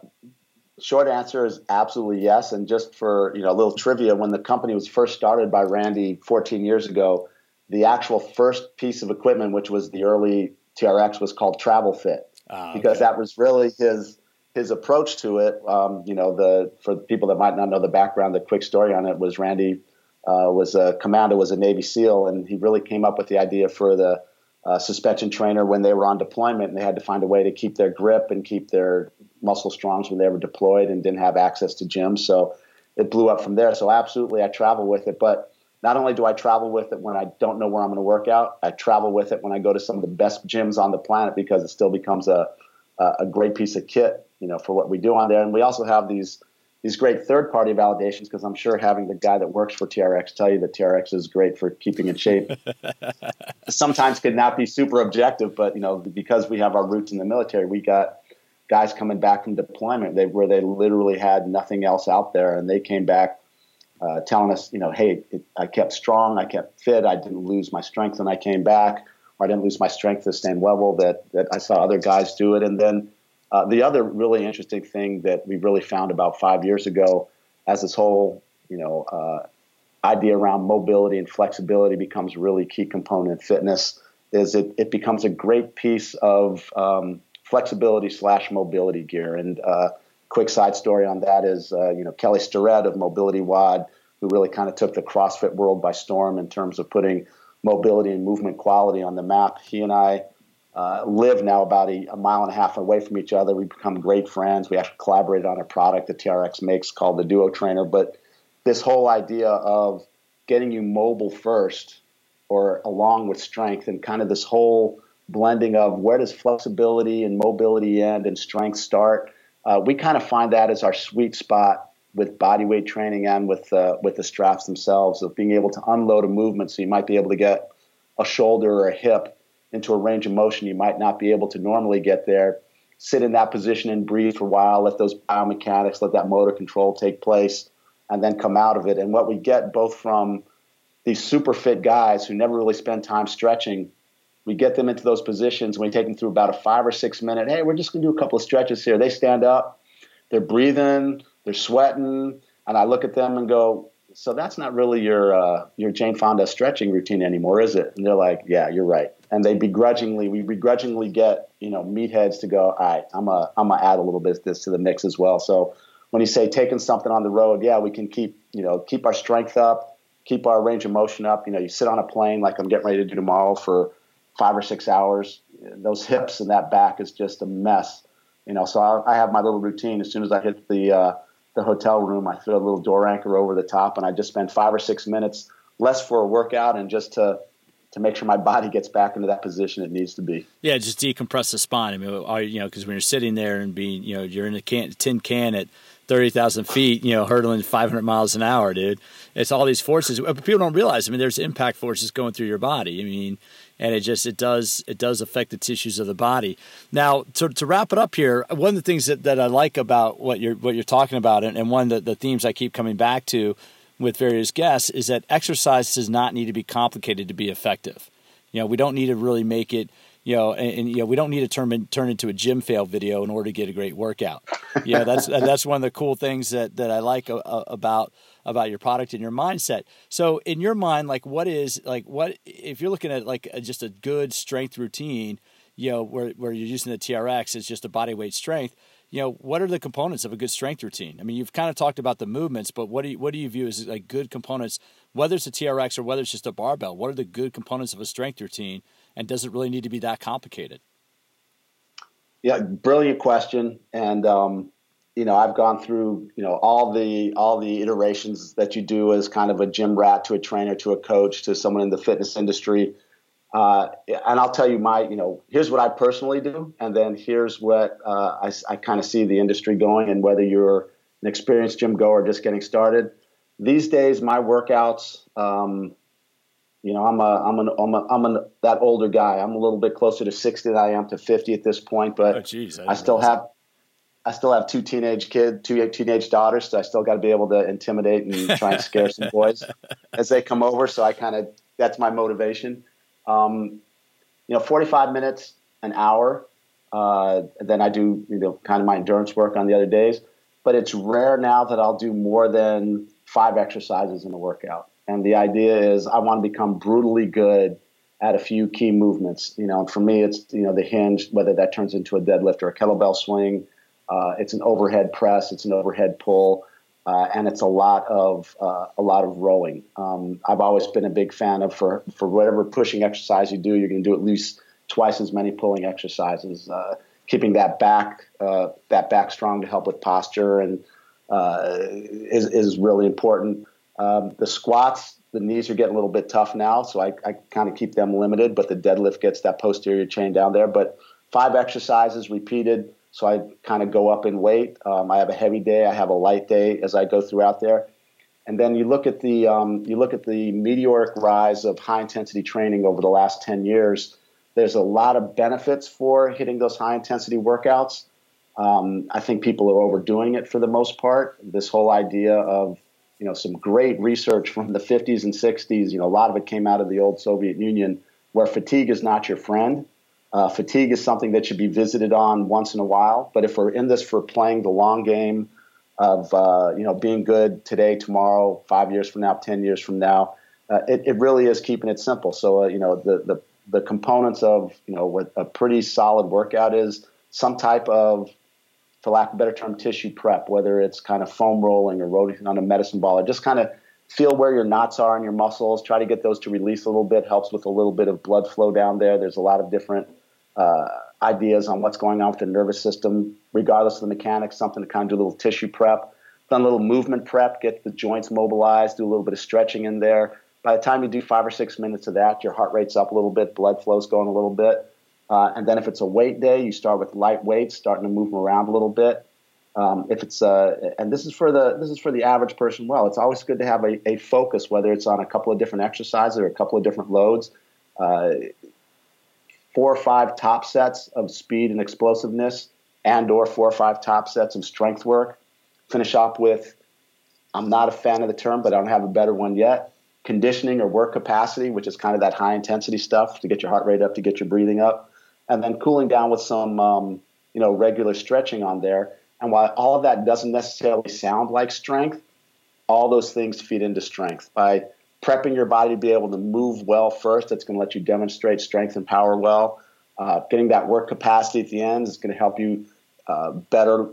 short answer is absolutely yes. And just for you know a little trivia, when the company was first started by Randy 14 years ago, the actual first piece of equipment, which was the early TRX, was called Travel Fit, uh, because that was really his his approach to it, um, you know, the for people that might not know the background, the quick story on it was Randy uh, was a commander, was a Navy SEAL, and he really came up with the idea for the uh, suspension trainer when they were on deployment, and they had to find a way to keep their grip and keep their muscle strongs when they were deployed and didn't have access to gyms. So it blew up from there. So absolutely, I travel with it, but not only do I travel with it when I don't know where I'm going to work out, I travel with it when I go to some of the best gyms on the planet because it still becomes a a great piece of kit you know, for what we do on there. And we also have these these great third party validations because I'm sure having the guy that works for TRX tell you that TRX is great for keeping in shape sometimes could not be super objective, but you know, because we have our roots in the military, we got guys coming back from deployment they, where they literally had nothing else out there and they came back uh, telling us, you know, hey, it, I kept strong, I kept fit, I didn't lose my strength when I came back, or I didn't lose my strength to the same level that, that I saw other guys do it. And then uh, the other really interesting thing that we really found about five years ago, as this whole you know uh, idea around mobility and flexibility becomes really key component in fitness, is it, it becomes a great piece of um, flexibility slash mobility gear. And uh, quick side story on that is uh, you know Kelly Starrett of Mobility WOD, who really kind of took the CrossFit world by storm in terms of putting mobility and movement quality on the map. He and I uh, live now about a, a, mile and a half away from each other. We've become great friends. We actually collaborated on a product that TRX makes called the Duo Trainer. But this whole idea of getting you mobile first or along with strength and kind of this whole blending of where does flexibility and mobility end and strength start, uh, we kind of find that as our sweet spot with body weight training and with, uh, with the straps themselves of being able to unload a movement so you might be able to get a shoulder or a hip into a range of motion you might not be able to normally get there. Sit in that position and breathe for a while, let those biomechanics, let that motor control take place, and then come out of it. And what we get both from these super fit guys who never really spend time stretching, we get them into those positions. We take them through about a five or six minute, hey, we're just going to do a couple of stretches here. They stand up, they're breathing, they're sweating, and I look at them and go, so that's not really your uh, your Jane Fonda stretching routine anymore, is it? And they're like, yeah, you're right. And they begrudgingly we begrudgingly get you know meatheads to go all right i'm a i'm gonna add a little bit of this to the mix as well. So when you say taking something on the road yeah we can keep you know keep our strength up keep our range of motion up. You know you sit on a plane like i'm getting ready to do tomorrow for five or six hours those hips and that back is just a mess. You know so i, I have my little routine. As soon as i hit the uh, the hotel room i throw a little door anchor over the top and i just spend five or six minutes less for a workout and just to to make sure my body gets back into that position it needs to be. Yeah, just decompress the spine. I mean, you know, because when you're sitting there and being, you know, you're in a can, tin can at thirty thousand feet, you know, hurtling five hundred miles an hour, dude. It's all these forces. People don't realize. I mean, there's impact forces going through your body. I mean, and it just it does it does affect the tissues of the body. Now, to, to wrap it up here, one of the things that, that I like about what you're what you're talking about, and, and one of the, the themes I keep coming back to with various guests is that exercise does not need to be complicated to be effective. You know, we don't need to really make it, you know, and, and you know, we don't need to turn turn into a gym fail video in order to get a great workout. You know, that's that's one of the cool things that that I like uh, uh, about about your product and your mindset. So in your mind, like what is like what if you're looking at like a, just a good strength routine, you know, where where you're using the TRX as just a body weight strength, you know, what are the components of a good strength routine? I mean, you've kind of talked about the movements, but what do you what do you view as like good components, whether it's a TRX or whether it's just a barbell? What are the good components of a strength routine, and does it really need to be that complicated? Yeah, brilliant question, and um, you know, I've gone through, you know, all the all the iterations that you do as kind of a gym rat to a trainer to a coach to someone in the fitness industry. Uh, and I'll tell you my, you know, here's what I personally do, and then here's what uh, I, I kind of see the industry going, and whether you're an experienced gym goer just getting started. These days, my workouts, um, you know, I'm a, I'm an, I'm, a, I'm an, that older guy. I'm a little bit closer to 60 than I am to 50 at this point, but oh, geez, I, I still have, I still have two teenage kids, two teenage daughters, so I still got to be able to intimidate and try and scare some boys as they come over. So I kind of that's my motivation. Um, you know, 45 minutes, an hour. Uh, then I do you know kind of my endurance work on the other days. But it's rare now that I'll do more than five exercises in a workout. And the idea is I want to become brutally good at a few key movements. You know, for me, it's you know the hinge, whether that turns into a deadlift or a kettlebell swing uh, it's an overhead press. It's an overhead pull. Uh, and it's a lot of uh, a lot of rowing. Um, I've always been a big fan of for for whatever pushing exercise you do, you're going to do at least twice as many pulling exercises. Uh, keeping that back uh, that back strong to help with posture and uh, is is really important. Um, the squats, the knees are getting a little bit tough now, so I, I kind of keep them limited. But the deadlift gets that posterior chain down there. But five exercises repeated so I kind of go up in weight. Um, I have a heavy day, I have a light day as I go throughout there. And then you look at the um, you look at the meteoric rise of high intensity training over the last 10 years. There's a lot of benefits for hitting those high intensity workouts. Um, I think people are overdoing it for the most part. This whole idea of you know some great research from the 50s and 60s. You know a lot of it came out of the old Soviet Union, where fatigue is not your friend. Uh, fatigue is something that should be visited on once in a while. But if we're in this for playing the long game of uh, you know being good today, tomorrow, five years from now, ten years from now, uh, it, it, really is keeping it simple. So uh, you know the, the the components of you know what a pretty solid workout is some type of for lack of a better term tissue prep whether it's kind of foam rolling or rolling on a medicine ball or just kind of feel where your knots are in your muscles try to get those to release a little bit helps with a little bit of blood flow down there there's a lot of different uh, ideas on what's going on with the nervous system, regardless of the mechanics, something to kind of do a little tissue prep, done a little movement prep, get the joints mobilized, do a little bit of stretching in there. By the time you do five or six minutes of that, your heart rate's up a little bit, blood flow's going a little bit. Uh, and then if it's a weight day, you start with light weights, starting to move them around a little bit. Um, if it's uh, and this is for the this is for the average person. Well, it's always good to have a, a focus, whether it's on a couple of different exercises or a couple of different loads. Uh, four or five top sets of speed and explosiveness and or four or five top sets of strength work. Finish up with, I'm not a fan of the term, but I don't have a better one yet. Conditioning or work capacity, which is kind of that high intensity stuff to get your heart rate up, to get your breathing up, and then cooling down with some, um, you know, regular stretching on there. And while all of that doesn't necessarily sound like strength, all those things feed into strength by prepping your body to be able to move well first. That's going to let you demonstrate strength and power well. Uh, getting that work capacity at the end is going to help you uh, better,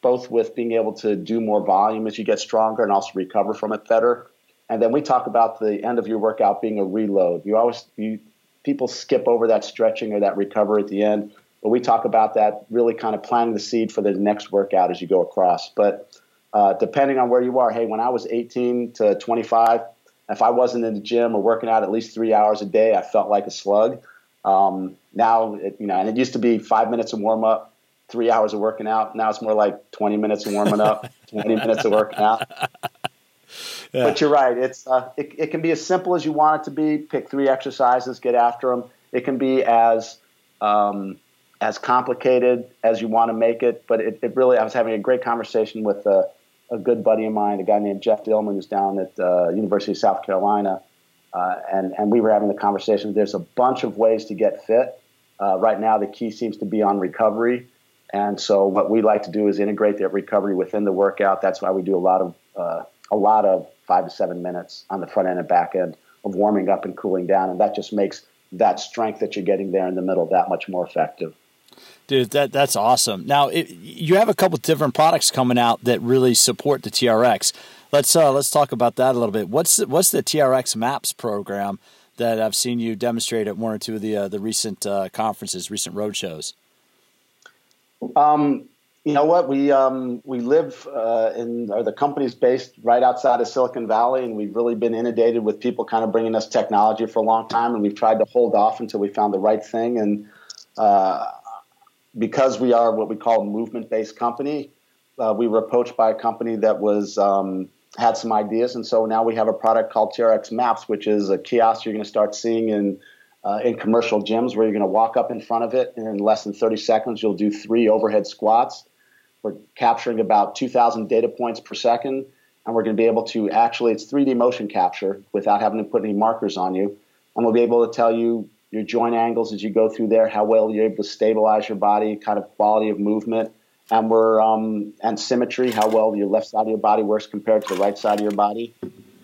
both with being able to do more volume as you get stronger and also recover from it better. And then we talk about the end of your workout being a reload. You always you people skip over that stretching or that recovery at the end, but we talk about that really kind of planting the seed for the next workout as you go across. But uh, depending on where you are, hey, when I was 18 to 25, if I wasn't in the gym or working out at least three hours a day, I felt like a slug. Um, now, it, you know, and it used to be five minutes of warm up, three hours of working out. Now it's more like 20 minutes of warming up, 20 minutes of working out. Yeah. But you're right. It's uh, it, it can be as simple as you want it to be. Pick three exercises, get after them. It can be as um, as complicated as you want to make it. But it, it really, I was having a great conversation with uh, a good buddy of mine, a guy named Jeff Dillman, who's down at uh, University of South Carolina, uh, and and we were having the conversation. There's a bunch of ways to get fit. Uh, right now, the key seems to be on recovery, and so what we like to do is integrate that recovery within the workout. That's why we do a lot of uh, a lot of five to seven minutes on the front end and back end of warming up and cooling down, and that just makes that strength that you're getting there in the middle that much more effective. Dude, that that's awesome. Now it, you have a couple different products coming out that really support the TRX. Let's uh, let's talk about that a little bit. What's the, what's the TRX Maps program that I've seen you demonstrate at one or two of the uh, the recent uh, conferences, recent road shows? Um, you know what? We um, we live uh, in or the company's based right outside of Silicon Valley, and we've really been inundated with people kind of bringing us technology for a long time, and we've tried to hold off until we found the right thing. And uh, because we are what we call a movement-based company, uh, we were approached by a company that was um, had some ideas, and so now we have a product called TRX Maps, which is a kiosk you're going to start seeing in uh, in commercial gyms where you're going to walk up in front of it, and in less than 30 seconds, you'll do three overhead squats we're capturing about 2,000 data points per second, and we're going to be able to actually, it's 3D motion capture without having to put any markers on you. And we'll be able to tell you your joint angles as you go through there, how well you're able to stabilize your body, kind of quality of movement, and we're um, and symmetry, how well your left side of your body works compared to the right side of your body.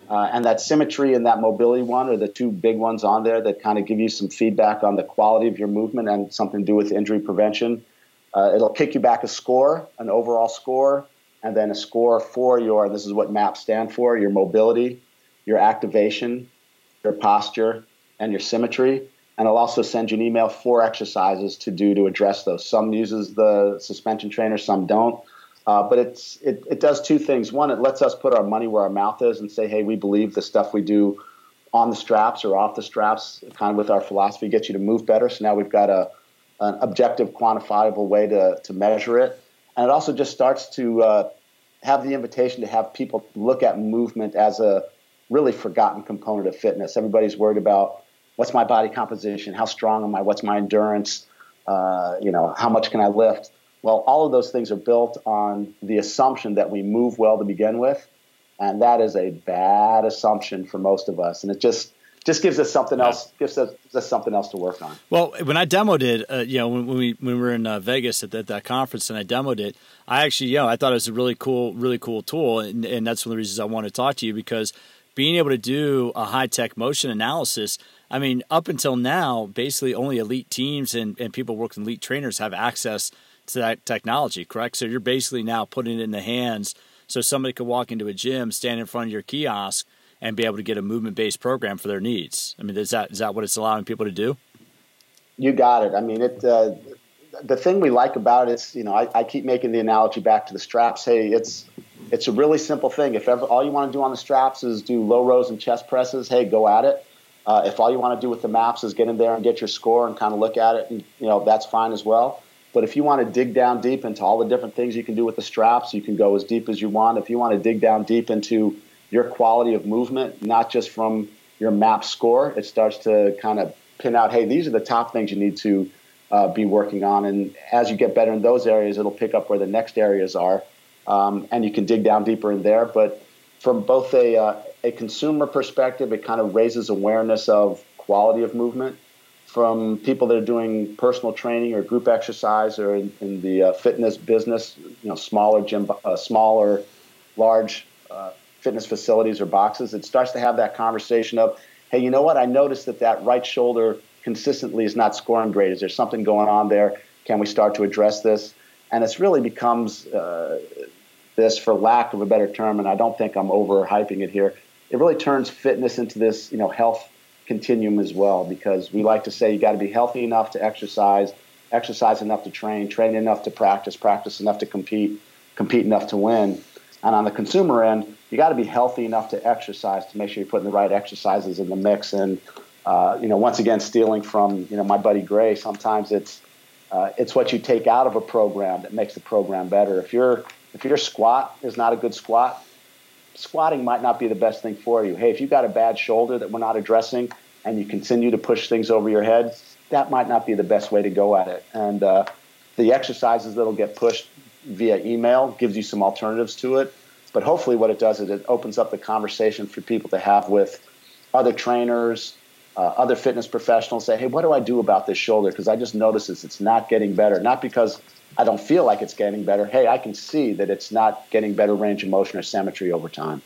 Uh, and that symmetry and that mobility one are the two big ones on there that kind of give you some feedback on the quality of your movement and something to do with injury prevention. Uh, it'll kick you back a score, an overall score, and then a score for your, this is what MAPs stand for, your mobility, your activation, your posture, and your symmetry. And it'll also send you an email for exercises to do to address those. Some uses the suspension trainer, some don't. Uh, but it's it, it does two things. One, it lets us put our money where our mouth is and say, hey, we believe the stuff we do on the straps or off the straps, kind of with our philosophy, gets you to move better. So now we've got a an objective, quantifiable way to, to measure it. And it also just starts to uh, have the invitation to have people look at movement as a really forgotten component of fitness. Everybody's worried about what's my body composition, how strong am I, what's my endurance, uh, you know, how much can I lift. Well, all of those things are built on the assumption that we move well to begin with, and that is a bad assumption for most of us. And it just just gives us something else. Gives us, gives us something else to work on. Well, when I demoed it, uh, you know, when, when, we when we were in uh, Vegas at that, that conference and I demoed it, I actually, you know, I thought it was a really cool, really cool tool, and, and that's one of the reasons I want to talk to you because being able to do a high tech motion analysis. I mean, up until now, basically only elite teams and, and people working elite trainers have access to that technology, correct? So you're basically now putting it in the hands so somebody could walk into a gym, stand in front of your kiosk, and be able to get a movement based program for their needs. I mean, is that is that what it's allowing people to do? You got it. I mean, it. Uh, the thing we like about it is, you know, I, I, keep making the analogy back to the straps. Hey, it's it's a really simple thing. If ever all you want to do on the straps is do low rows and chest presses, hey, go at it. Uh, if all you want to do with the maps is get in there and get your score and kind of look at it, and, you know, that's fine as well. But if you want to dig down deep into all the different things you can do with the straps, you can go as deep as you want. If you want to dig down deep into your quality of movement, not just from your map score. It starts to kind of pin out, hey, these are the top things you need to uh, be working on. And as you get better in those areas, it'll pick up where the next areas are. Um, and you can dig down deeper in there. But from both a, uh, a consumer perspective, it kind of raises awareness of quality of movement. From people that are doing personal training or group exercise or in, in the uh, fitness business, you know, smaller gym, uh, smaller, large uh, fitness facilities or boxes, it starts to have that conversation of, hey, you know what? I noticed that that right shoulder consistently is not scoring great. Is there something going on there? Can we start to address this? And it's really becomes uh, this, for lack of a better term, and I don't think I'm overhyping it here. It really turns fitness into this, you know, health continuum as well, because we like to say you got to be healthy enough to exercise, exercise enough to train, train enough to practice, practice enough to compete, compete enough to win. And on the consumer end, you got to be healthy enough to exercise to make sure you're putting the right exercises in the mix. And uh, you know, once again, stealing from you know my buddy Gray, sometimes it's uh, it's what you take out of a program that makes the program better. If your if your squat is not a good squat, squatting might not be the best thing for you. Hey, if you've got a bad shoulder that we're not addressing, and you continue to push things over your head, that might not be the best way to go at it. And uh, the exercises that'll get pushed via email gives you some alternatives to it. But hopefully, what it does is it opens up the conversation for people to have with other trainers, uh, other fitness professionals. Say, hey, what do I do about this shoulder? Because I just notice this, it's not getting better. Not because I don't feel like it's getting better. Hey, I can see that it's not getting better range of motion or symmetry over time.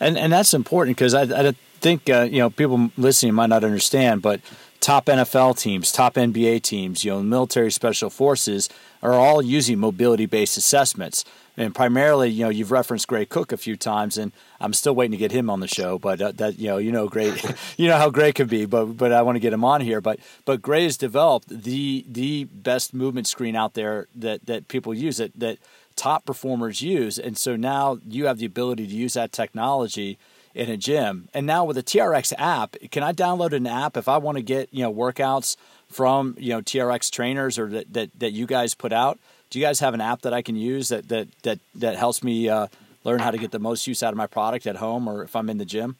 And and that's important because I, I think uh, you know people listening might not understand, but top NFL teams, top NBA teams, you know, military special forces are all using mobility based assessments. And primarily, you know, you've referenced Gray Cook a few times, and I'm still waiting to get him on the show. But uh, that, you know, you know, Gray, you know how Gray can be. But but I want to get him on here. But but Gray has developed the the best movement screen out there that that people use that that top performers use, and so now you have the ability to use that technology in a gym. And now with the TRX app, can I download an app if I want to get you know workouts from you know TRX trainers or that that, that you guys put out? Do you guys have an app that I can use that that that that helps me uh, learn how to get the most use out of my product at home or if I'm in the gym?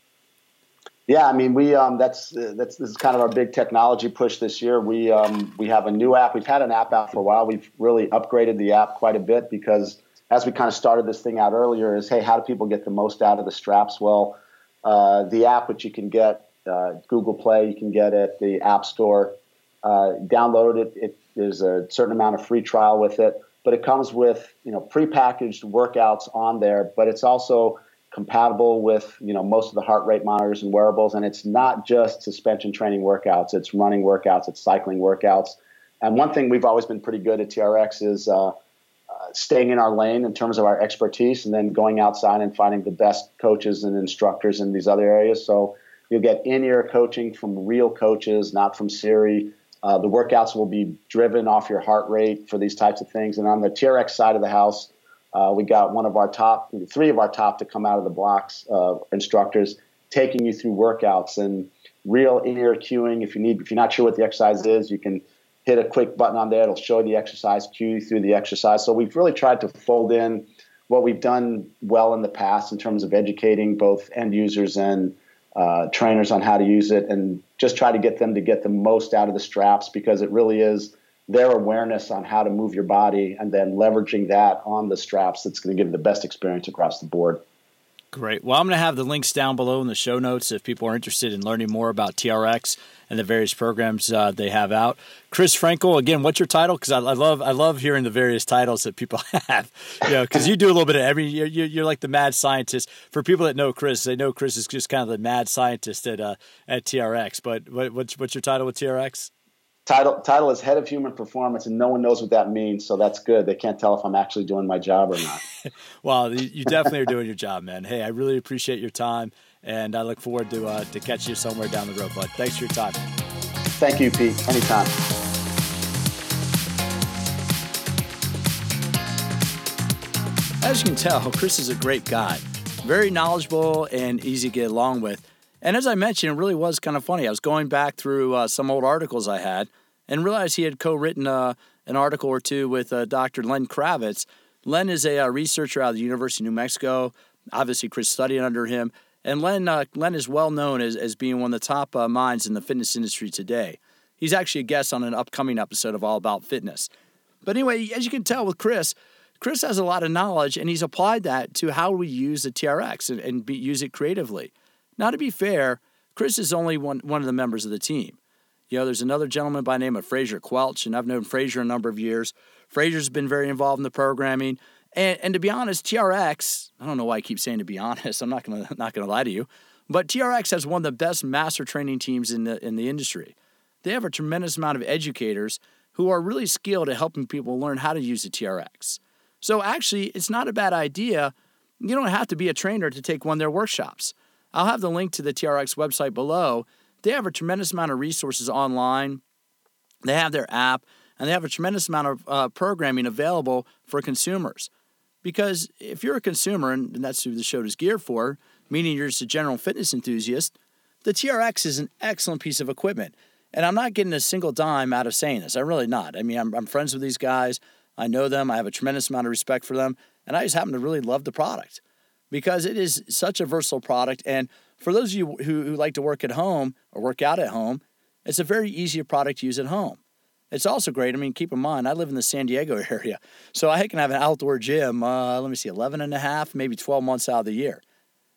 Yeah, I mean, we um, that's that's this is kind of our big technology push this year. We um, we have a new app. We've had an app out for a while. We've really upgraded the app quite a bit because as we kind of started this thing out earlier, is hey, how do people get the most out of the straps? Well, uh, the app, which you can get uh, Google Play, you can get at the App Store. Uh, download it. it. There's a certain amount of free trial with it, but it comes with you know prepackaged workouts on there. But it's also compatible with you know most of the heart rate monitors and wearables, and it's not just suspension training workouts. It's running workouts. It's cycling workouts. And one thing we've always been pretty good at TRX is uh, staying in our lane in terms of our expertise and then going outside and finding the best coaches and instructors in these other areas. So you'll get in-ear coaching from real coaches, not from Siri. Uh, the workouts will be driven off your heart rate for these types of things. And on the TRX side of the house, uh, we got one of our top, three of our top to come out of the blocks uh, instructors taking you through workouts and real in-ear cueing. If you need, if you're not sure what the exercise is, you can hit a quick button on there. It'll show the exercise, cue you through the exercise. So we've really tried to fold in what we've done well in the past in terms of educating both end users and uh, trainers on how to use it and just try to get them to get the most out of the straps because it really is their awareness on how to move your body and then leveraging that on the straps that's going to give them the best experience across the board. Great. Well, I'm going to have the links down below in the show notes if people are interested in learning more about TRX and the various programs uh, they have out. Chris Frankel, again, what's your title? Because I, I, love I love hearing the various titles that people have. You know, because you do a little bit of every. You're, you're, like the mad scientist. For people that know Chris, they know Chris is just kind of the mad scientist at uh, at TRX. But what, what's what's your title with TRX? Title title is head of human performance and no one knows what that means so that's good. They can't tell if i'm actually doing my job or not. Well you definitely are doing your job man. Hey i really appreciate your time and i look forward to uh, to catch you somewhere down the road bud. Thanks for your time. Thank you pete. Anytime. As you can tell chris is a great guy. Very knowledgeable and easy to get along with and as I mentioned, it really was kind of funny. I was going back through uh, some old articles I had and realized he had co written uh, an article or two with uh, Dr. Len Kravitz. Len is a uh, researcher out of the University of New Mexico. Obviously, Chris studied under him. And Len, uh, Len is well known as, as being one of the top uh, minds in the fitness industry today. He's actually a guest on an upcoming episode of All About Fitness. But anyway, as you can tell with Chris, Chris has a lot of knowledge and he's applied that to how we use the TRX and, and be, use it creatively. Now, to be fair, Chris is only one, one of the members of the team. You know, there's another gentleman by name of Fraser Quelch, and I've known Fraser a number of years. Fraser's been very involved in the programming. And, and to be honest, TRX, I don't know why I keep saying to be honest, I'm not gonna not gonna lie to you, but TRX has one of the best master training teams in the in the industry. They have a tremendous amount of educators who are really skilled at helping people learn how to use the TRX. So actually, it's not a bad idea. You don't have to be a trainer to take one of their workshops. I'll have the link to the TRX website below. They have a tremendous amount of resources online. They have their app, and they have a tremendous amount of uh, programming available for consumers. Because if you're a consumer, and that's who the show is geared for, meaning you're just a general fitness enthusiast, the TRX is an excellent piece of equipment. And I'm not getting a single dime out of saying this. I'm really not. I mean, I'm, I'm friends with these guys. I know them. I have a tremendous amount of respect for them. And I just happen to really love the product because it is such a versatile product. And for those of you who, who like to work at home or work out at home, it's a very easy product to use at home. It's also great. I mean, keep in mind, I live in the San Diego area, so I can have an outdoor gym, uh, let me see, 11 and a half, maybe 12 months out of the year.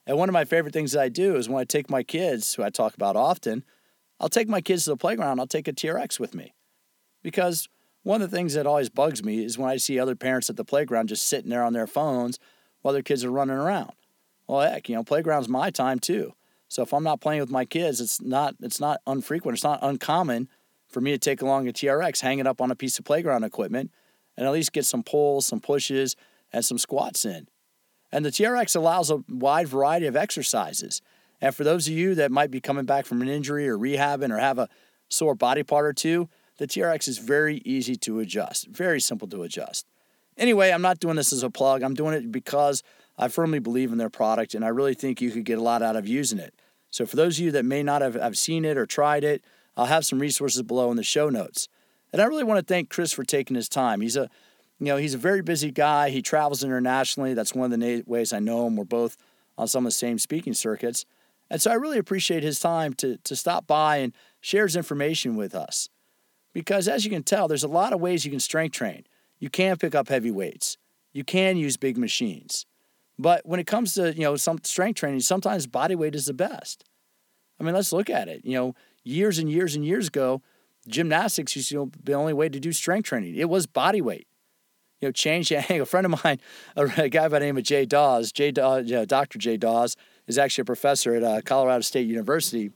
And one of my favorite things that I do is when I take my kids, who I talk about often, I'll take my kids to the playground, I'll take a TRX with me. Because one of the things that always bugs me is when I see other parents at the playground just sitting there on their phones while their kids are running around. Well, heck, you know, playground's my time too. So if I'm not playing with my kids, it's not it's not unfrequent, it's not uncommon for me to take along a TRX, hang it up on a piece of playground equipment, and at least get some pulls, some pushes, and some squats in. And the TRX allows a wide variety of exercises. And for those of you that might be coming back from an injury or rehabbing or have a sore body part or two, the TRX is very easy to adjust, very simple to adjust. Anyway, I'm not doing this as a plug. I'm doing it because I firmly believe in their product and I really think you could get a lot out of using it. So, for those of you that may not have, have seen it or tried it, I'll have some resources below in the show notes. And I really want to thank Chris for taking his time. He's a you know, he's a very busy guy. He travels internationally. That's one of the ways I know him. We're both on some of the same speaking circuits. And so I really appreciate his time to, to stop by and share his information with us. Because as you can tell, there's a lot of ways you can strength train. You can pick up heavy weights. You can use big machines. But when it comes to, you know, some strength training, sometimes body weight is the best. I mean, let's look at it. You know, years and years and years ago, gymnastics used to be the only way to do strength training. It was body weight you know, change the angle. A friend of mine, a guy by the name of Jay Dawes, Jay Dawes, Dr. Jay Dawes, is actually a professor at uh, Colorado State University.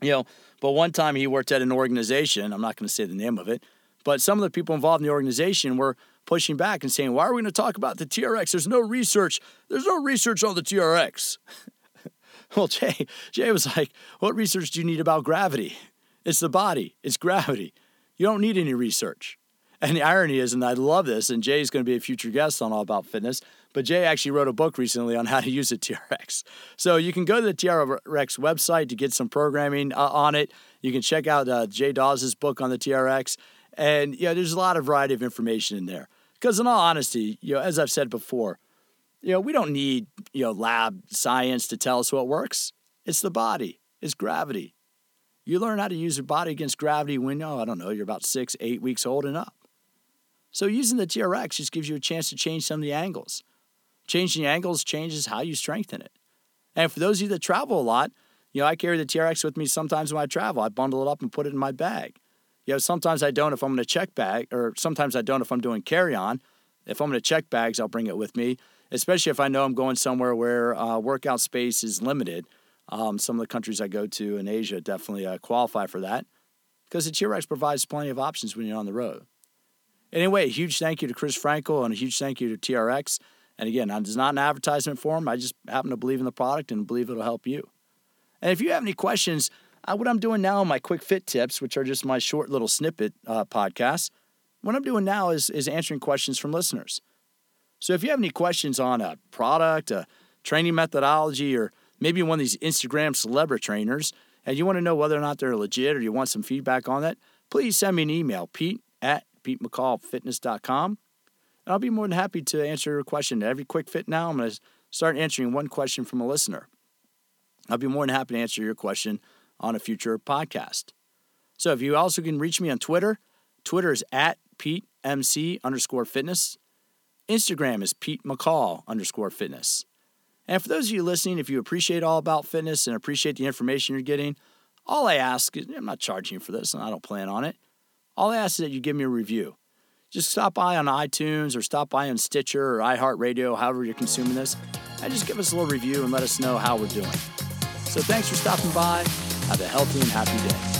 You know, but one time he worked at an organization. I'm not going to say the name of it, but some of the people involved in the organization were pushing back and saying, "Why are we going to talk about the TRX? There's no research. There's no research on the TRX." well, Jay, Jay was like, "What research do you need about gravity? It's the body. It's gravity. You don't need any research." And the irony is, and I love this, and Jay's going to be a future guest on All About Fitness, but Jay actually wrote a book recently on how to use a TRX. So you can go to the TRX website to get some programming uh, on it. You can check out uh, Jay Dawes' book on the TRX. And yeah, there's a lot of variety of information in there. Because in all honesty, you know, as I've said before, you know, we don't need, you know, lab science to tell us what works. It's the body, it's gravity. You learn how to use your body against gravity when, oh, I don't know, you're about six, eight weeks old and up. So using the TRX just gives you a chance to change some of the angles. Changing the angles changes how you strengthen it. And for those of you that travel a lot, you know, I carry the TRX with me sometimes when I travel. I bundle it up and put it in my bag. You know, sometimes I don't if I'm going to check bag, or sometimes I don't if I'm doing carry on. If I'm going to check bags, I'll bring it with me, especially if I know I'm going somewhere where uh, workout space is limited. Um, some of the countries I go to in Asia definitely uh, qualify for that because the TRX provides plenty of options when you're on the road. Anyway, a huge thank you to Chris Frankel and a huge thank you to TRX. And again, it's not an advertisement for them. I just happen to believe in the product and believe it'll help you. And if you have any questions, uh, what I'm doing now, my quick fit tips, which are just my short little snippet uh, podcasts, what I'm doing now is, is answering questions from listeners. So if you have any questions on a product, a training methodology, or maybe one of these Instagram celebrity trainers, and you want to know whether or not they're legit or you want some feedback on that, please send me an email, pete at PeteMcCallFitness.com. And I'll be more than happy to answer your question. Every quick fit now, I'm going to start answering one question from a listener. I'll be more than happy to answer your question on a future podcast. So if you also can reach me on Twitter, Twitter is at PeteMC underscore fitness. Instagram is Pete McCall underscore fitness. And for those of you listening, if you appreciate all about fitness and appreciate the information you're getting, all I ask is I'm not charging you for this and I don't plan on it. All I ask is that you give me a review. Just stop by on iTunes or stop by on Stitcher or iHeartRadio, however you're consuming this, and just give us a little review and let us know how we're doing. So thanks for stopping by. Have a healthy and happy day.